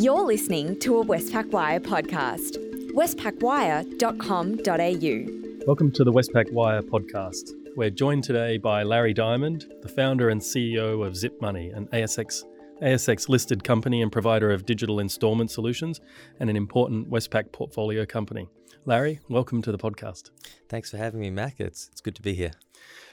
You're listening to a Westpac Wire podcast. westpacwire.com.au. Welcome to the Westpac Wire podcast. We're joined today by Larry Diamond, the founder and CEO of Zip Money, an ASX ASX listed company and provider of digital installment solutions and an important Westpac portfolio company. Larry, welcome to the podcast. Thanks for having me, Mac. It's, it's good to be here.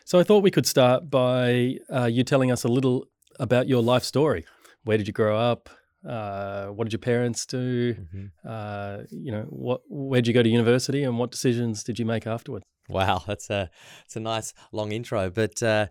So, I thought we could start by uh, you telling us a little about your life story. Where did you grow up? Uh, what did your parents do? Mm-hmm. Uh, you know, what where did you go to university, and what decisions did you make afterwards? Wow, that's a it's a nice long intro. But uh,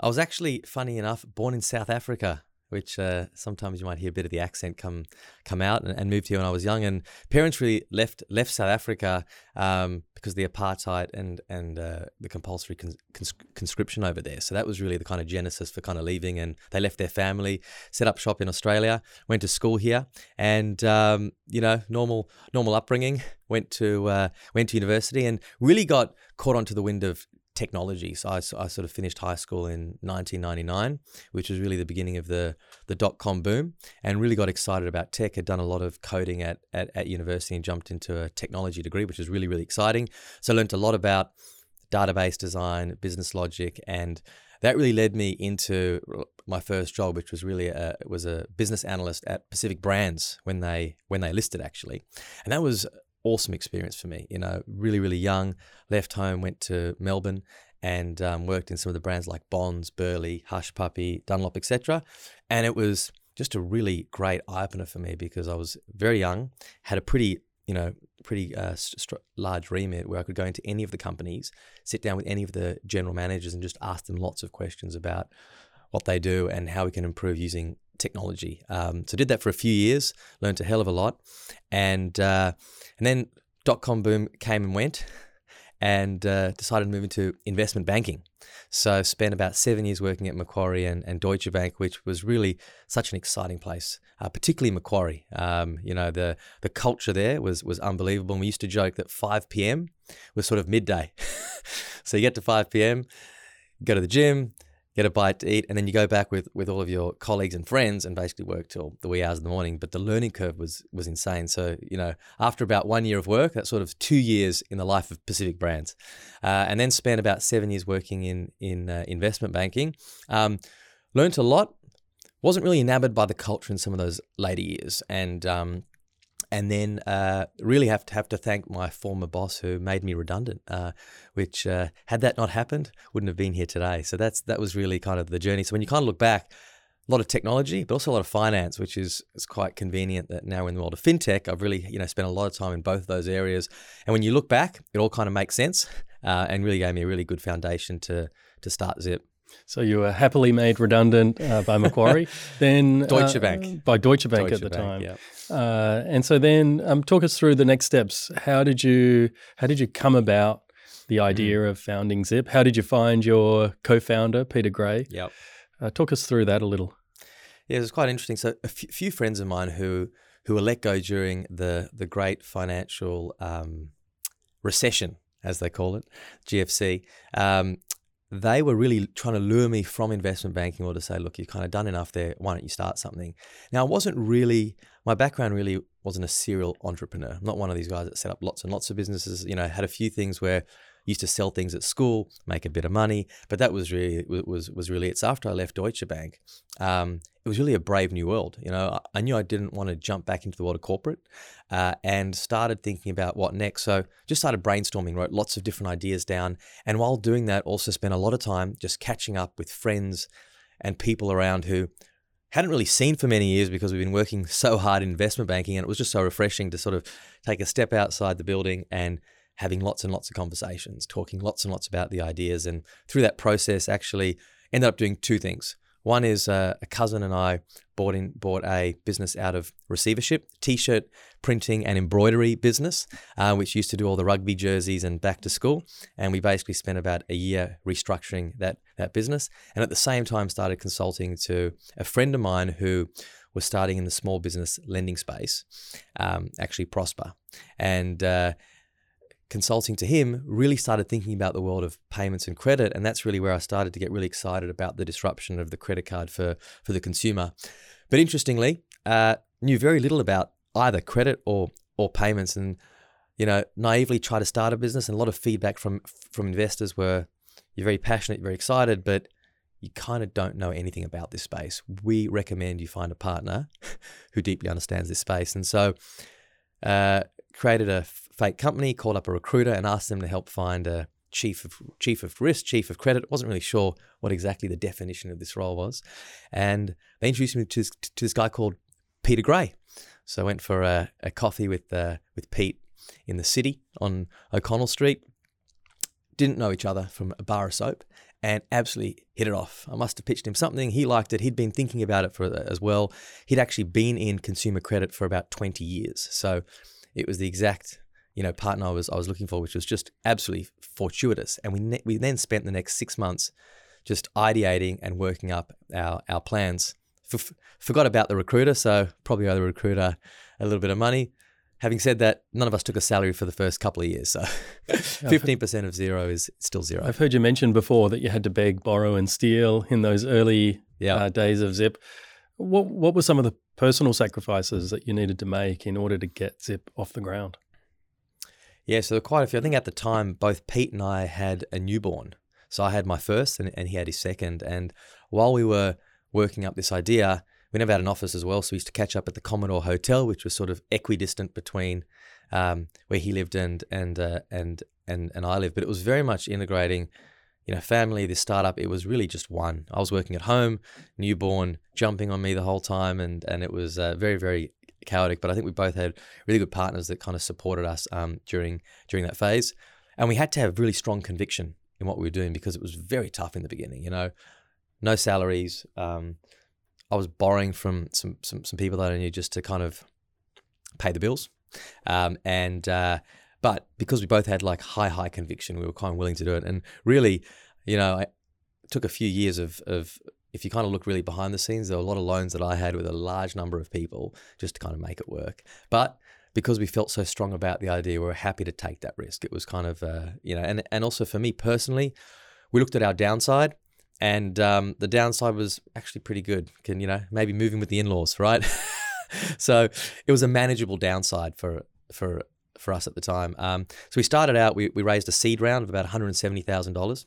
I was actually, funny enough, born in South Africa which uh, sometimes you might hear a bit of the accent come come out, and, and, moved here when I was young. And parents really left left South Africa um, because of the apartheid and and uh, the compulsory cons- cons- conscription over there. So that was really the kind of genesis for kind of leaving. And they left their family, set up shop in Australia, went to school here, and um, you know normal normal upbringing. Went to uh, went to university and really got caught onto the wind of technology. So I, I, sort of finished high school in 1999, which was really the beginning of the the dot com boom, and really got excited about tech. Had done a lot of coding at, at, at university and jumped into a technology degree, which was really really exciting. So I learned a lot about database design, business logic, and that really led me into my first job, which was really a, was a business analyst at Pacific Brands when they when they listed actually, and that was awesome experience for me. You know, really, really young, left home, went to Melbourne and um, worked in some of the brands like Bonds, Berlei, Hush Puppy, Dunlop, etc. And it was just a really great eye opener for me because I was very young, had a pretty you know, pretty uh, st- large remit where I could go into any of the companies, sit down with any of the general managers, and just ask them lots of questions about what they do and how we can improve using technology. Um, so did that for a few years, learned a hell of a lot, and uh, and then dot com boom came and went, and uh, decided to move into investment banking. So spent about seven years working at Macquarie and, and Deutsche Bank, which was really such an exciting place, uh, particularly Macquarie. Um, you know the the culture there was was unbelievable. And we used to joke that 5 p.m. was sort of midday. so you get to 5 p.m., go to the gym, get a bite to eat, and then you go back with with all of your colleagues and friends and basically work till the wee hours of the morning. But the learning curve was was insane. So you know, after about one year of work, that's sort of two years in the life of Pacific Brands, uh, and then spent about seven years working in in uh, investment banking. Um, learned a lot. Wasn't really enamored by the culture in some of those later years, and um, and then uh, really have to have to thank my former boss who made me redundant. Uh, which uh, had that not happened, wouldn't have been here today. So that's that was really kind of the journey. So when you kind of look back, a lot of technology, but also a lot of finance, which is is quite convenient that now in the world of fintech, I've really you know spent a lot of time in both those areas. And when you look back, it all kind of makes sense, uh, and really gave me a really good foundation to to start Zip. So you were happily made redundant uh, by Macquarie, then Deutsche uh, Bank by Deutsche Bank Deutsche at the Bank, time. Yeah. Uh, and so then, um, talk us through the next steps. How did you how did you come about the mm. idea mm. of founding Zip? How did you find your co-founder Peter Gray? Yep. Uh, talk us through that a little. Yeah, it was quite interesting. So a f- few friends of mine who who were let go during the the great financial um, recession, as they call it, GFC. Um, they were really trying to lure me from investment banking or to say, look, you've kind of done enough there. Why don't you start something? Now, I wasn't really, my background really wasn't a serial entrepreneur. I'm not one of these guys that set up lots and lots of businesses. You know, had a few things where used to sell things at school, make a bit of money, but that was really was was really it's after I left Deutsche Bank. Um, it was really a brave new world. You know, I knew I didn't want to jump back into the world of corporate, uh, and started thinking about what next. So just started brainstorming, wrote lots of different ideas down, and while doing that, also spent a lot of time just catching up with friends and people around who hadn't really seen for many years because we've been working so hard in investment banking and it was just so refreshing to sort of take a step outside the building and having lots and lots of conversations, talking lots and lots about the ideas. And through that process, actually ended up doing two things. One is uh, a cousin and I bought in bought a business out of receivership, t-shirt printing and embroidery business, uh, which used to do all the rugby jerseys and back to school. And we basically spent about a year restructuring that that business, and at the same time started consulting to a friend of mine who was starting in the small business lending space, um, actually Prospa, and. Uh, consulting to him, really started thinking about the world of payments and credit. And that's really where I started to get really excited about the disruption of the credit card for, for the consumer. But interestingly, uh, knew very little about either credit or or payments, and you know, naively try to start a business. And a lot of feedback from from investors were, "You're very passionate, you're very excited, but you kind of don't know anything about this space. We recommend you find a partner who deeply understands this space." And so, uh, created a fake company, called up a recruiter, and asked them to help find a chief of chief of risk, chief of credit. wasn't really sure what exactly the definition of this role was, and they introduced me to, to this guy called Peter Gray. So I went for a, a coffee with uh, with Pete in the city on O'Connell Street. Didn't know each other from a bar of soap, and absolutely hit it off. I must have pitched him something. He liked it. He'd been thinking about it for uh, as well. He'd actually been in consumer credit for about twenty years, so it was the exact you know partner I was I was looking for, which was just absolutely fortuitous. And we ne- we then spent the next six months just ideating and working up our our plans. F- forgot about the recruiter, so probably owe the recruiter a little bit of money. Having said that, none of us took a salary for the first couple of years, so fifteen percent of zero is still zero. I've heard you mention before that you had to beg, borrow, and steal in those early yeah. uh, days of Zip. What what were some of the personal sacrifices that you needed to make in order to get Zip off the ground? Yeah, so there were quite a few. I think at the time, both Pete and I had a newborn. So I had my first and, and he had his second. And while we were working up this idea, we never had an office as well. So we used to catch up at the Commodore Hotel, which was sort of equidistant between um, where he lived and and uh, and and and I lived. But it was very much integrating, you know, family. This startup, it was really just one. I was working at home, newborn jumping on me the whole time, and and it was uh, very very chaotic, but I think we both had really good partners that kind of supported us um, during during that phase, and we had to have really strong conviction in what we were doing because it was very tough in the beginning. You know, no salaries. Um, I was borrowing from some, some some people that I knew just to kind of pay the bills, um, and uh, but because we both had like high high conviction, we were kind of willing to do it. And really, you know, it took a few years of of if you kind of look really behind the scenes, there were a lot of loans that I had with a large number of people just to kind of make it work. But because we felt so strong about the idea, we were happy to take that risk. It was kind of, uh, you know, and, and also for me personally, we looked at our downside and um, the downside was actually pretty good. Can, you know, maybe moving with the in laws, right? so it was a manageable downside for, for, for us at the time. Um, so we started out, we, we raised a seed round of about $170,000.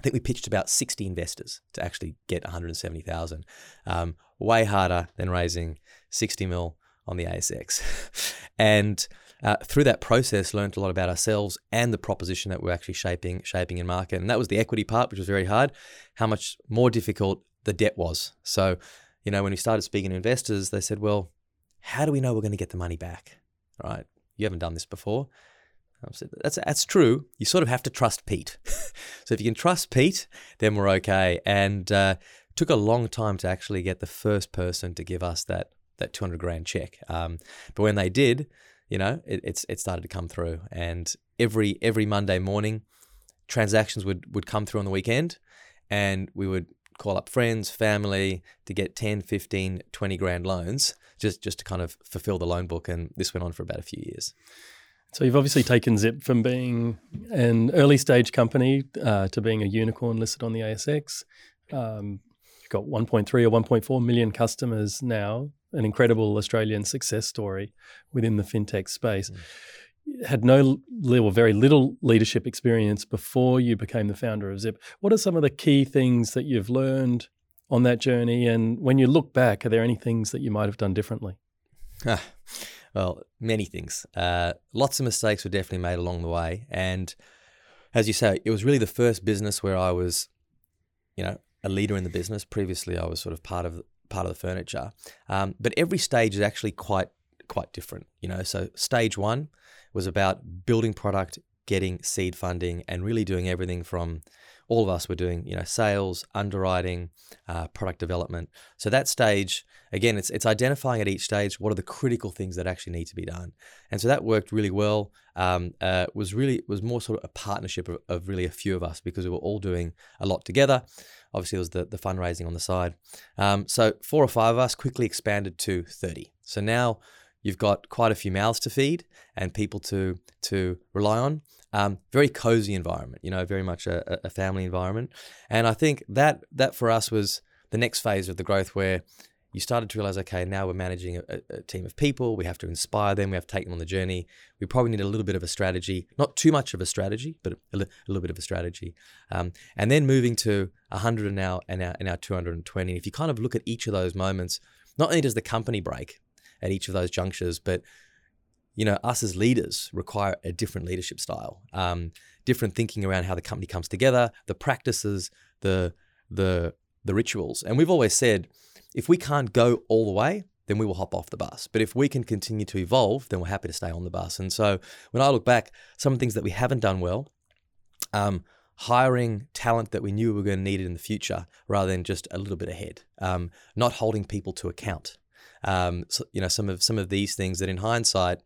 I think we pitched about 60 investors to actually get 170,000. Um, way harder than raising 60 mil on the ASX. and uh, through that process, learned a lot about ourselves and the proposition that we're actually shaping, shaping in market. And that was the equity part, which was very hard. How much more difficult the debt was. So, you know, when we started speaking to investors, they said, "Well, how do we know we're going to get the money back?" Right? You haven't done this before. I said, that's, that's true. You sort of have to trust Pete. so if you can trust Pete, then we're okay. And uh, took a long time to actually get the first person to give us that that 200 grand check. Um, but when they did, you know, it, it's it started to come through. And every every Monday morning, transactions would would come through on the weekend, and we would call up friends, family to get 10, 15, 20 grand loans just just to kind of fulfill the loan book. And this went on for about a few years. So you've obviously taken Zip from being an early stage company uh, to being a unicorn listed on the ASX. Um, you've got 1.3 or 1.4 million customers now, an incredible Australian success story within the fintech space. Mm. Had no or very little leadership experience before you became the founder of Zip. What are some of the key things that you've learned on that journey? And when you look back, are there any things that you might have done differently? Well, many things. Uh, lots of mistakes were definitely made along the way. And as you say, it was really the first business where I was, you know, a leader in the business. Previously, I was sort of part of part of the furniture. Um, but every stage is actually quite quite different. You know, so stage one was about building product, getting seed funding, and really doing everything from all of us were doing, you know, sales, underwriting, uh, product development. So that stage, again, it's it's identifying at each stage what are the critical things that actually need to be done, and so that worked really well. Um, uh, was really was more sort of a partnership of, of, really a few of us because we were all doing a lot together. Obviously, there was the the fundraising on the side. Um, so four or five of us quickly expanded to thirty. So now you've got quite a few mouths to feed and people to to rely on. Um, very cozy environment, you know, very much a, a family environment. And I think that that for us was the next phase of the growth where you started to realize, okay, now we're managing a, a, team of people. We have to inspire them. We have to take them on the journey. We probably need a little bit of a strategy, not too much of a strategy, but a, li- a little bit of a strategy. Um, and then moving to 100 and now and now, and now 220. If you kind of look at each of those moments, not only does the company break at each of those junctures, but you know, us as leaders require a different leadership style, um, different thinking around how the company comes together, the practices, the the the rituals. And we've always said if we can't go all the way, then we will hop off the bus. But if we can continue to evolve, then we're happy to stay on the bus. And so when I look back, some things that we haven't done well, um, hiring talent that we knew we were going to need in the future rather than just a little bit ahead, um, not holding people to account. Um, so, you know, some of some of these things that in hindsight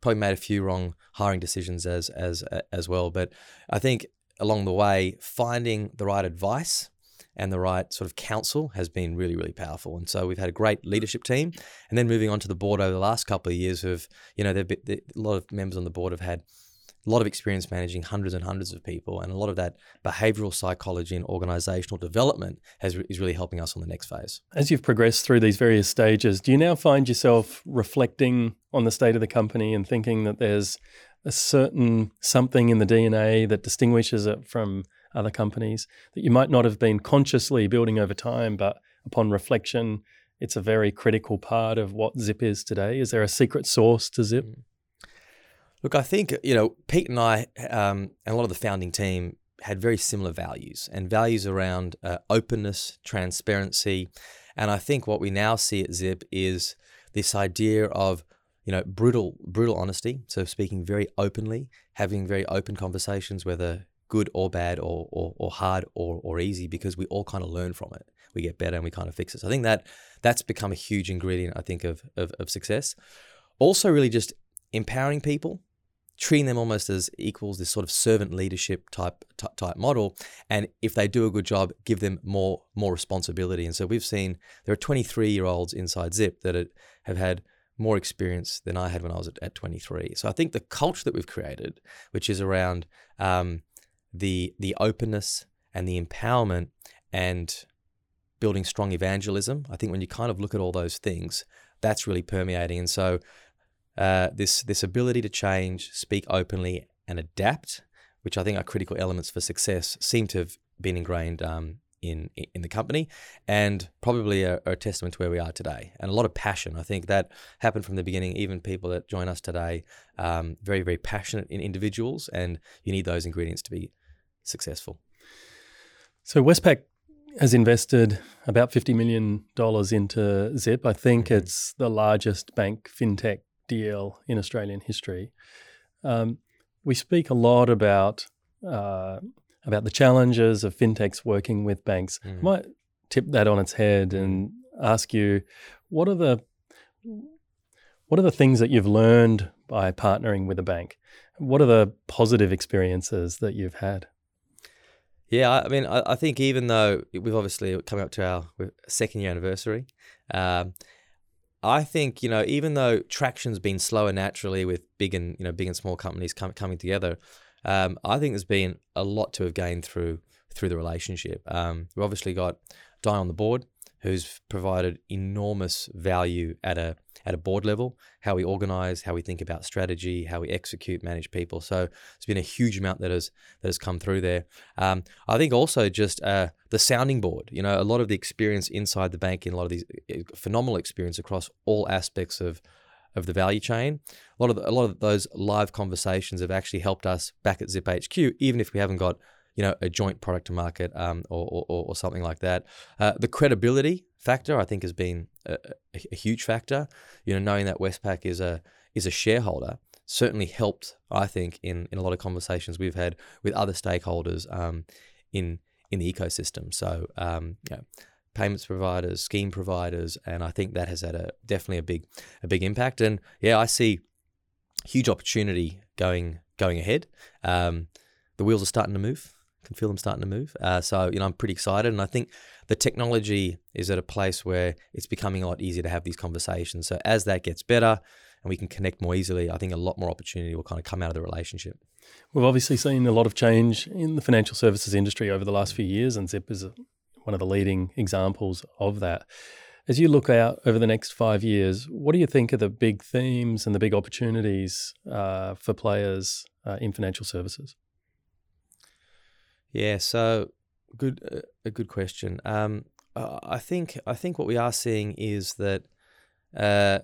probably made a few wrong hiring decisions as as as well. But I think along the way, finding the right advice and the right sort of counsel has been really, really powerful. And so we've had a great leadership team. And then moving on to the board over the last couple of years, have you know, there've been, a lot of members on the board have had a lot of experience managing hundreds and hundreds of people, and a lot of that behavioral psychology and organizational development has, is really helping us on the next phase. As you've progressed through these various stages, do you now find yourself reflecting on the state of the company and thinking that there's a certain something in the DNA that distinguishes it from other companies that you might not have been consciously building over time, but upon reflection, it's a very critical part of what Zip is today. Is there a secret sauce to Zip? Mm. Look, I think, you know, Pete and I um, and a lot of the founding team had very similar values and values around uh, openness, transparency. And I think what we now see at Zip is this idea of you know brutal brutal honesty so speaking very openly having very open conversations whether good or bad or, or, or hard or, or easy because we all kind of learn from it. We get better and we kind of fix it. So I think that that's become a huge ingredient, I think, of, of, of success. Also, really just empowering people, treating them almost as equals, this sort of servant leadership type type model. And if they do a good job, give them more more responsibility. And so we've seen there are 23 year olds inside Zip that have had more experience than I had when I was at, at 23. So I think the culture that we've created, which is around um, the the openness and the empowerment and building strong evangelism. I think when you kind of look at all those things, that's really permeating. And so uh, this this ability to change, speak openly, and adapt, which I think are critical elements for success, seem to have been ingrained um, in in the company, and probably a, a, testament to where we are today. And a lot of passion. I think that happened from the beginning. Even people that join us today, um, very very passionate in individuals, and you need those ingredients to be successful. So Westpac has invested about $50 million into Zip. I think mm-hmm. it's the largest bank fintech deal in Australian history. Um, we speak a lot about uh, about the challenges of fintechs working with banks. Mm. Might tip that on its head and ask you, what are the what are the things that you've learned by partnering with a bank? What are the positive experiences that you've had? Yeah, I mean, I, I think even though we've obviously come up to our second year anniversary, um, I think you know even though traction's been slower naturally with big and you know big and small companies com- coming together, um, I think there's been a lot to have gained through through the relationship. Um, we've obviously got Di on the board, who's provided enormous value at a at a board level, how we organize, how we think about strategy, how we execute, manage people. So it's been a huge amount that has that has come through there. Um, I think also just uh, the sounding board. You know, a lot of the experience inside the bank, in a lot of these phenomenal experience across all aspects of of the value chain. A lot of the, a lot of those live conversations have actually helped us back at Zip HQ, even if we haven't got you know a joint product to market um, or, or, or something like that. Uh, the credibility factor I think has been a, a, huge factor. You know, knowing that Westpac is a is a shareholder certainly helped I think in in a lot of conversations we've had with other stakeholders um, in in the ecosystem. So um, you know, payments providers, scheme providers, and I think that has had a definitely a big a big impact. And yeah, I see huge opportunity going going ahead. Um, the wheels are starting to move can feel them starting to move. Uh, so you know, I'm pretty excited, and I think the technology is at a place where it's becoming a lot easier to have these conversations. So as that gets better and we can connect more easily, I think a lot more opportunity will kind of come out of the relationship. We've obviously seen a lot of change in the financial services industry over the last few years, and Zip is one of the leading examples of that. As you look out over the next five years, what do you think are the big themes and the big opportunities uh, for players uh, in financial services? Yeah, so good, uh, a good question. Um, I think I think what we are seeing is that uh,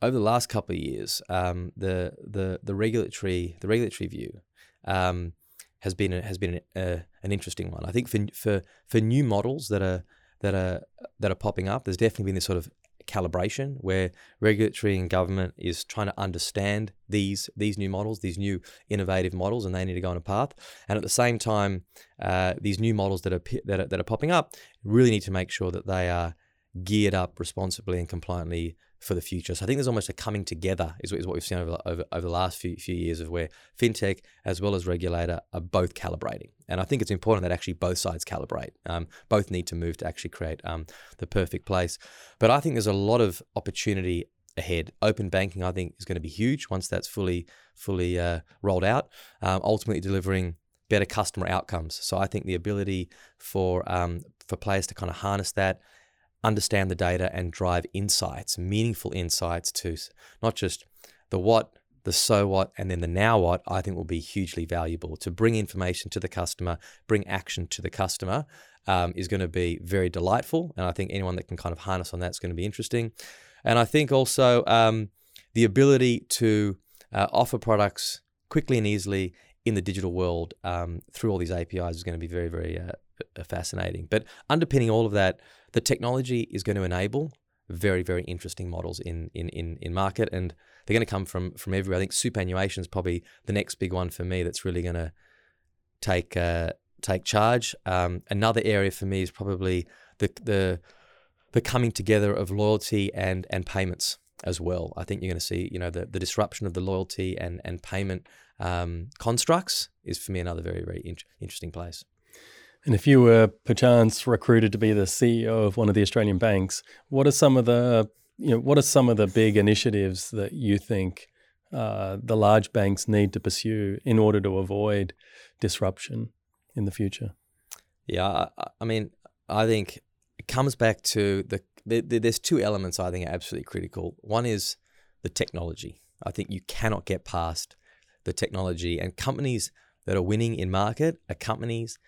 over the last couple of years, um, the the the regulatory the regulatory view um, has been a, has been a, an interesting one. I think for for for new models that are that are that are popping up, there's definitely been this sort of calibration where regulatory and government is trying to understand these these new models, these new innovative models, and they need to go on a path. And at the same time, uh, these new models that are, that are that are popping up really need to make sure that they are geared up responsibly and compliantly for the future. So I think there's almost a coming together is, what we've seen over, over, over the last few, few years of where fintech as well as regulator are both calibrating. And I think it's important that actually both sides calibrate. Um, both need to move to actually create um, the perfect place. But I think there's a lot of opportunity ahead. Open banking, I think, is going to be huge once that's fully fully uh, rolled out. Um, ultimately, delivering better customer outcomes. So I think the ability for um, for players to kind of harness that understand the data and drive insights, meaningful insights to not just the what, the so what, and then the now what, I think will be hugely valuable. To bring information to the customer, bring action to the customer um, is going to be very delightful. And I think anyone that can kind of harness on that is going to be interesting. And I think also um, the ability to uh, offer products quickly and easily in the digital world um, through all these APIs is going to be very, very uh, fascinating. But underpinning all of that, the technology is going to enable very, very interesting models in in in, in market, and they're going to come from from everywhere. I think superannuation is probably the next big one for me. That's really going to take uh, take charge. Um, another area for me is probably the the the coming together of loyalty and and payments as well. I think you're going to see, you know, the, the disruption of the loyalty and and payment um, constructs is for me another very very in- interesting place. And if you were perchance recruited to be the CEO of one of the Australian banks, what are some of the you know what are some of the big initiatives that you think uh, the large banks need to pursue in order to avoid disruption in the future? Yeah, I, I mean, I think it comes back to the, the, the there's two elements I think are absolutely critical. One is the technology. I think you cannot get past the technology, and companies that are winning in market are companies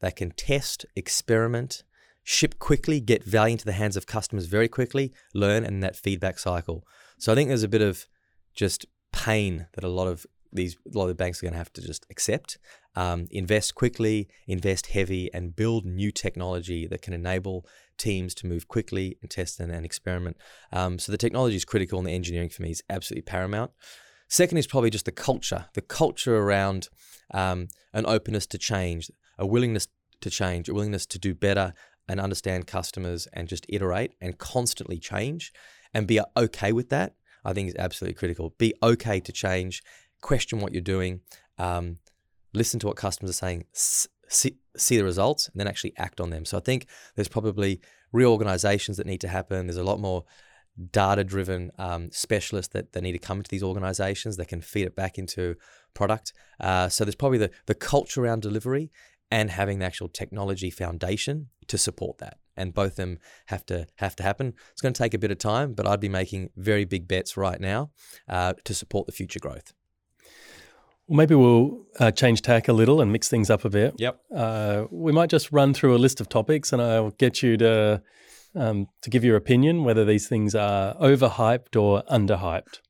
that can test, experiment, ship quickly, get value into the hands of customers very quickly, learn, and that feedback cycle. So I think there's a bit of just pain that a lot of these a lot of the banks are going to have to just accept, um, invest quickly, invest heavy, and build new technology that can enable teams to move quickly and test and, and experiment. Um, so the technology is critical, and the engineering for me is absolutely paramount. Second is probably just the culture, the culture around um, an openness to change, a willingness to change, a willingness to do better and understand customers and just iterate and constantly change and be okay with that, I think is absolutely critical. Be okay to change, question what you're doing, um, listen to what customers are saying, see, see the results, and then actually act on them. So I think there's probably reorganizations that need to happen. There's a lot more data driven um, specialists that, that need to come into these organizations that can feed it back into product. Uh, so there's probably the, the culture around delivery and having the actual technology foundation to support that. And both of them have to have to happen. It's going to take a bit of time, but I'd be making very big bets right now uh, to support the future growth. Well, maybe we'll uh, change tack a little and mix things up a bit. Yep. Uh, we might just run through a list of topics, and I'll get you to um, to give your opinion whether these things are overhyped or underhyped.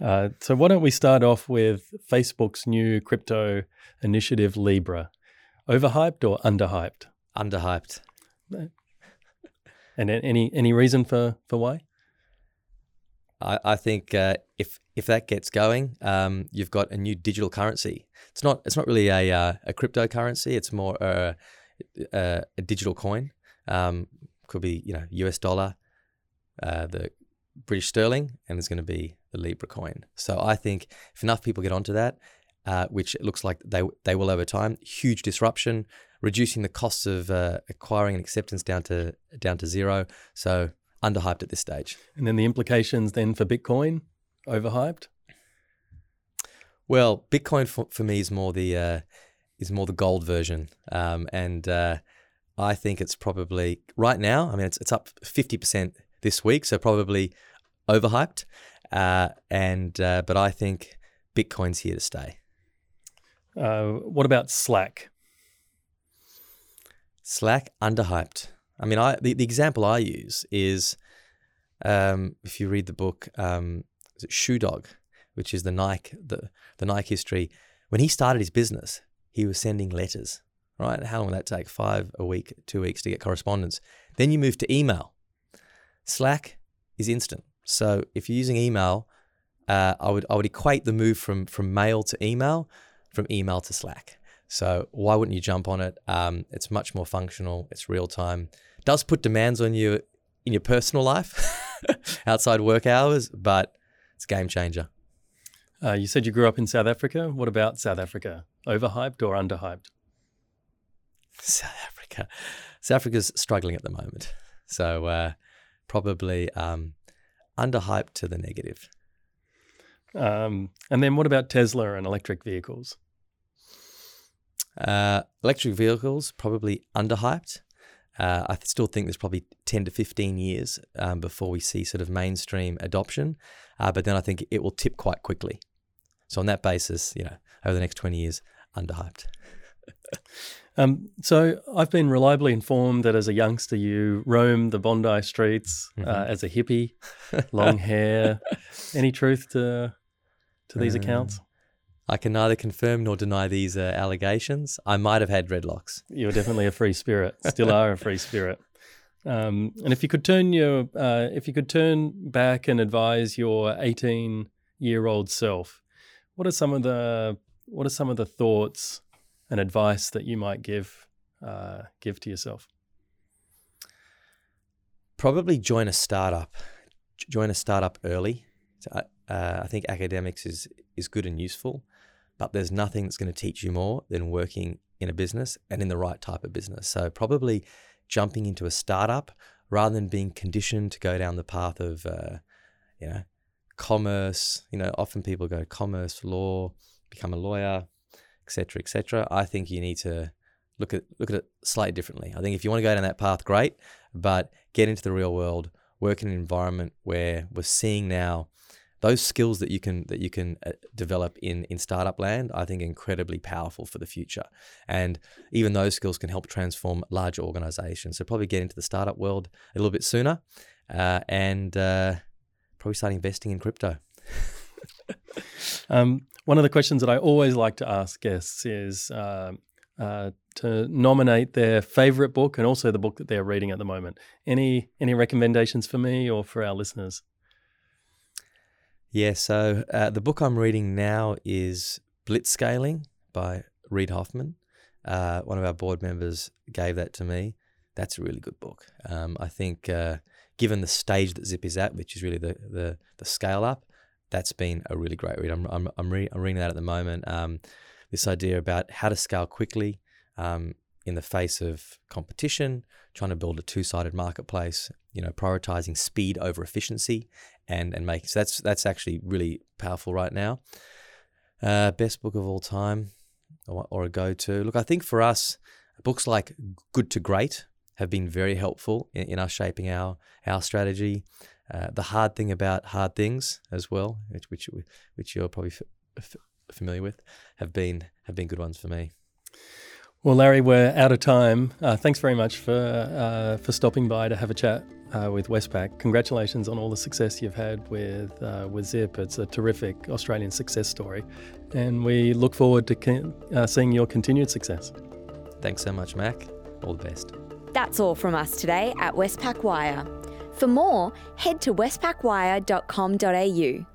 Uh, so why don't we start off with Facebook's new crypto initiative Libra? Overhyped or underhyped? Underhyped. And any any reason for for why? I, I think uh, if if that gets going, um, you've got a new digital currency. It's not it's not really a uh, a cryptocurrency. It's more a, a, a digital coin. Um, could be you know US dollar, uh, the British sterling, and there's going to be the Libra coin. So I think if enough people get onto that, uh, which it looks like they they will over time. Huge disruption, reducing the costs of uh, acquiring and acceptance down to down to zero. So underhyped at this stage. And then the implications then for Bitcoin, overhyped. Well, Bitcoin for, for me is more the uh, is more the gold version, um, and uh, I think it's probably right now. I mean, it's it's up fifty percent this week, so probably overhyped. Uh, and uh, but I think Bitcoin's here to stay. Uh, what about Slack? Slack underhyped. I mean, I the, the example I use is um, if you read the book, um, is it Shoe Dog, which is the Nike the the Nike history. When he started his business, he was sending letters. Right? How long would that take? Five a week, two weeks to get correspondence. Then you move to email. Slack is instant. So if you're using email, uh, I would I would equate the move from from mail to email, from email to Slack. So why wouldn't you jump on it? Um, it's much more functional. It's real time. Does put demands on you in your personal life, outside work hours, but it's a game changer. Uh, you said you grew up in South Africa. What about South Africa? Overhyped or underhyped? South Africa. South Africa's struggling at the moment. So uh, probably um, underhyped to the negative. Um, and then what about Tesla and electric vehicles? Uh, electric vehicles probably underhyped. Uh, I still think there's probably 10 to 15 years um, before we see sort of mainstream adoption, uh, but then I think it will tip quite quickly. So on that basis, you know, over the next 20 years, underhyped. Um, so I've been reliably informed that as a youngster you roamed the Bondi streets uh, mm-hmm. uh, as a hippie, long hair. Any truth to to these accounts? I can neither confirm nor deny these uh, allegations. I might have had dreadlocks. You're definitely a free spirit. Still are a free spirit. Um, and if you could turn your uh, if you could turn back and advise your 18 year old self, what are some of the what are some of the thoughts and advice that you might give uh, give to yourself? Probably join a startup. Join a startup early. Uh, I think academics is is good and useful, but there's nothing that's going to teach you more than working in a business and in the right type of business. So probably jumping into a startup rather than being conditioned to go down the path of, uh, you know, commerce. You know, often people go commerce, law, become a lawyer, etc., etc. I think you need to look at look at it slightly differently. I think if you want to go down that path, great, but get into the real world, work in an environment where we're seeing now those skills that you can that you can uh, develop in in startup land. I think incredibly powerful for the future, and even those skills can help transform larger organizations. So probably get into the startup world a little bit sooner, uh, and uh, probably start investing in crypto. um, one of the questions that I always like to ask guests is uh, uh, to nominate their favorite book and also the book that they're reading at the moment. Any any recommendations for me or for our listeners? Yeah, so uh, the book I'm reading now is Blitzscaling by Reid Hoffman. Uh, one of our board members gave that to me. That's a really good book. Um, I think, uh, given the stage that Zip is at, which is really the the, the scale up, that's been a really great read. I'm I'm I'm, re- I'm reading that at the moment. Um, this idea about how to scale quickly um, in the face of competition, trying to build a two-sided marketplace. You know, prioritizing speed over efficiency, and and making so that's that's actually really powerful right now. Uh, best book of all time, or, or a go-to. Look, I think for us, books like Good to Great have been very helpful in, in us shaping our our strategy. Uh, the hard thing about hard things as well, which which, which you're probably f- f- familiar with, have been have been good ones for me. Well, Larry, we're out of time. Uh, thanks very much for uh, for stopping by to have a chat uh, with Westpac. Congratulations on all the success you've had with uh, with Zip. It's a terrific Australian success story, and we look forward to con- uh, seeing your continued success. Thanks so much, Mac. All the best. That's all from us today at Westpac Wire. For more, head to westpacwire.com.au.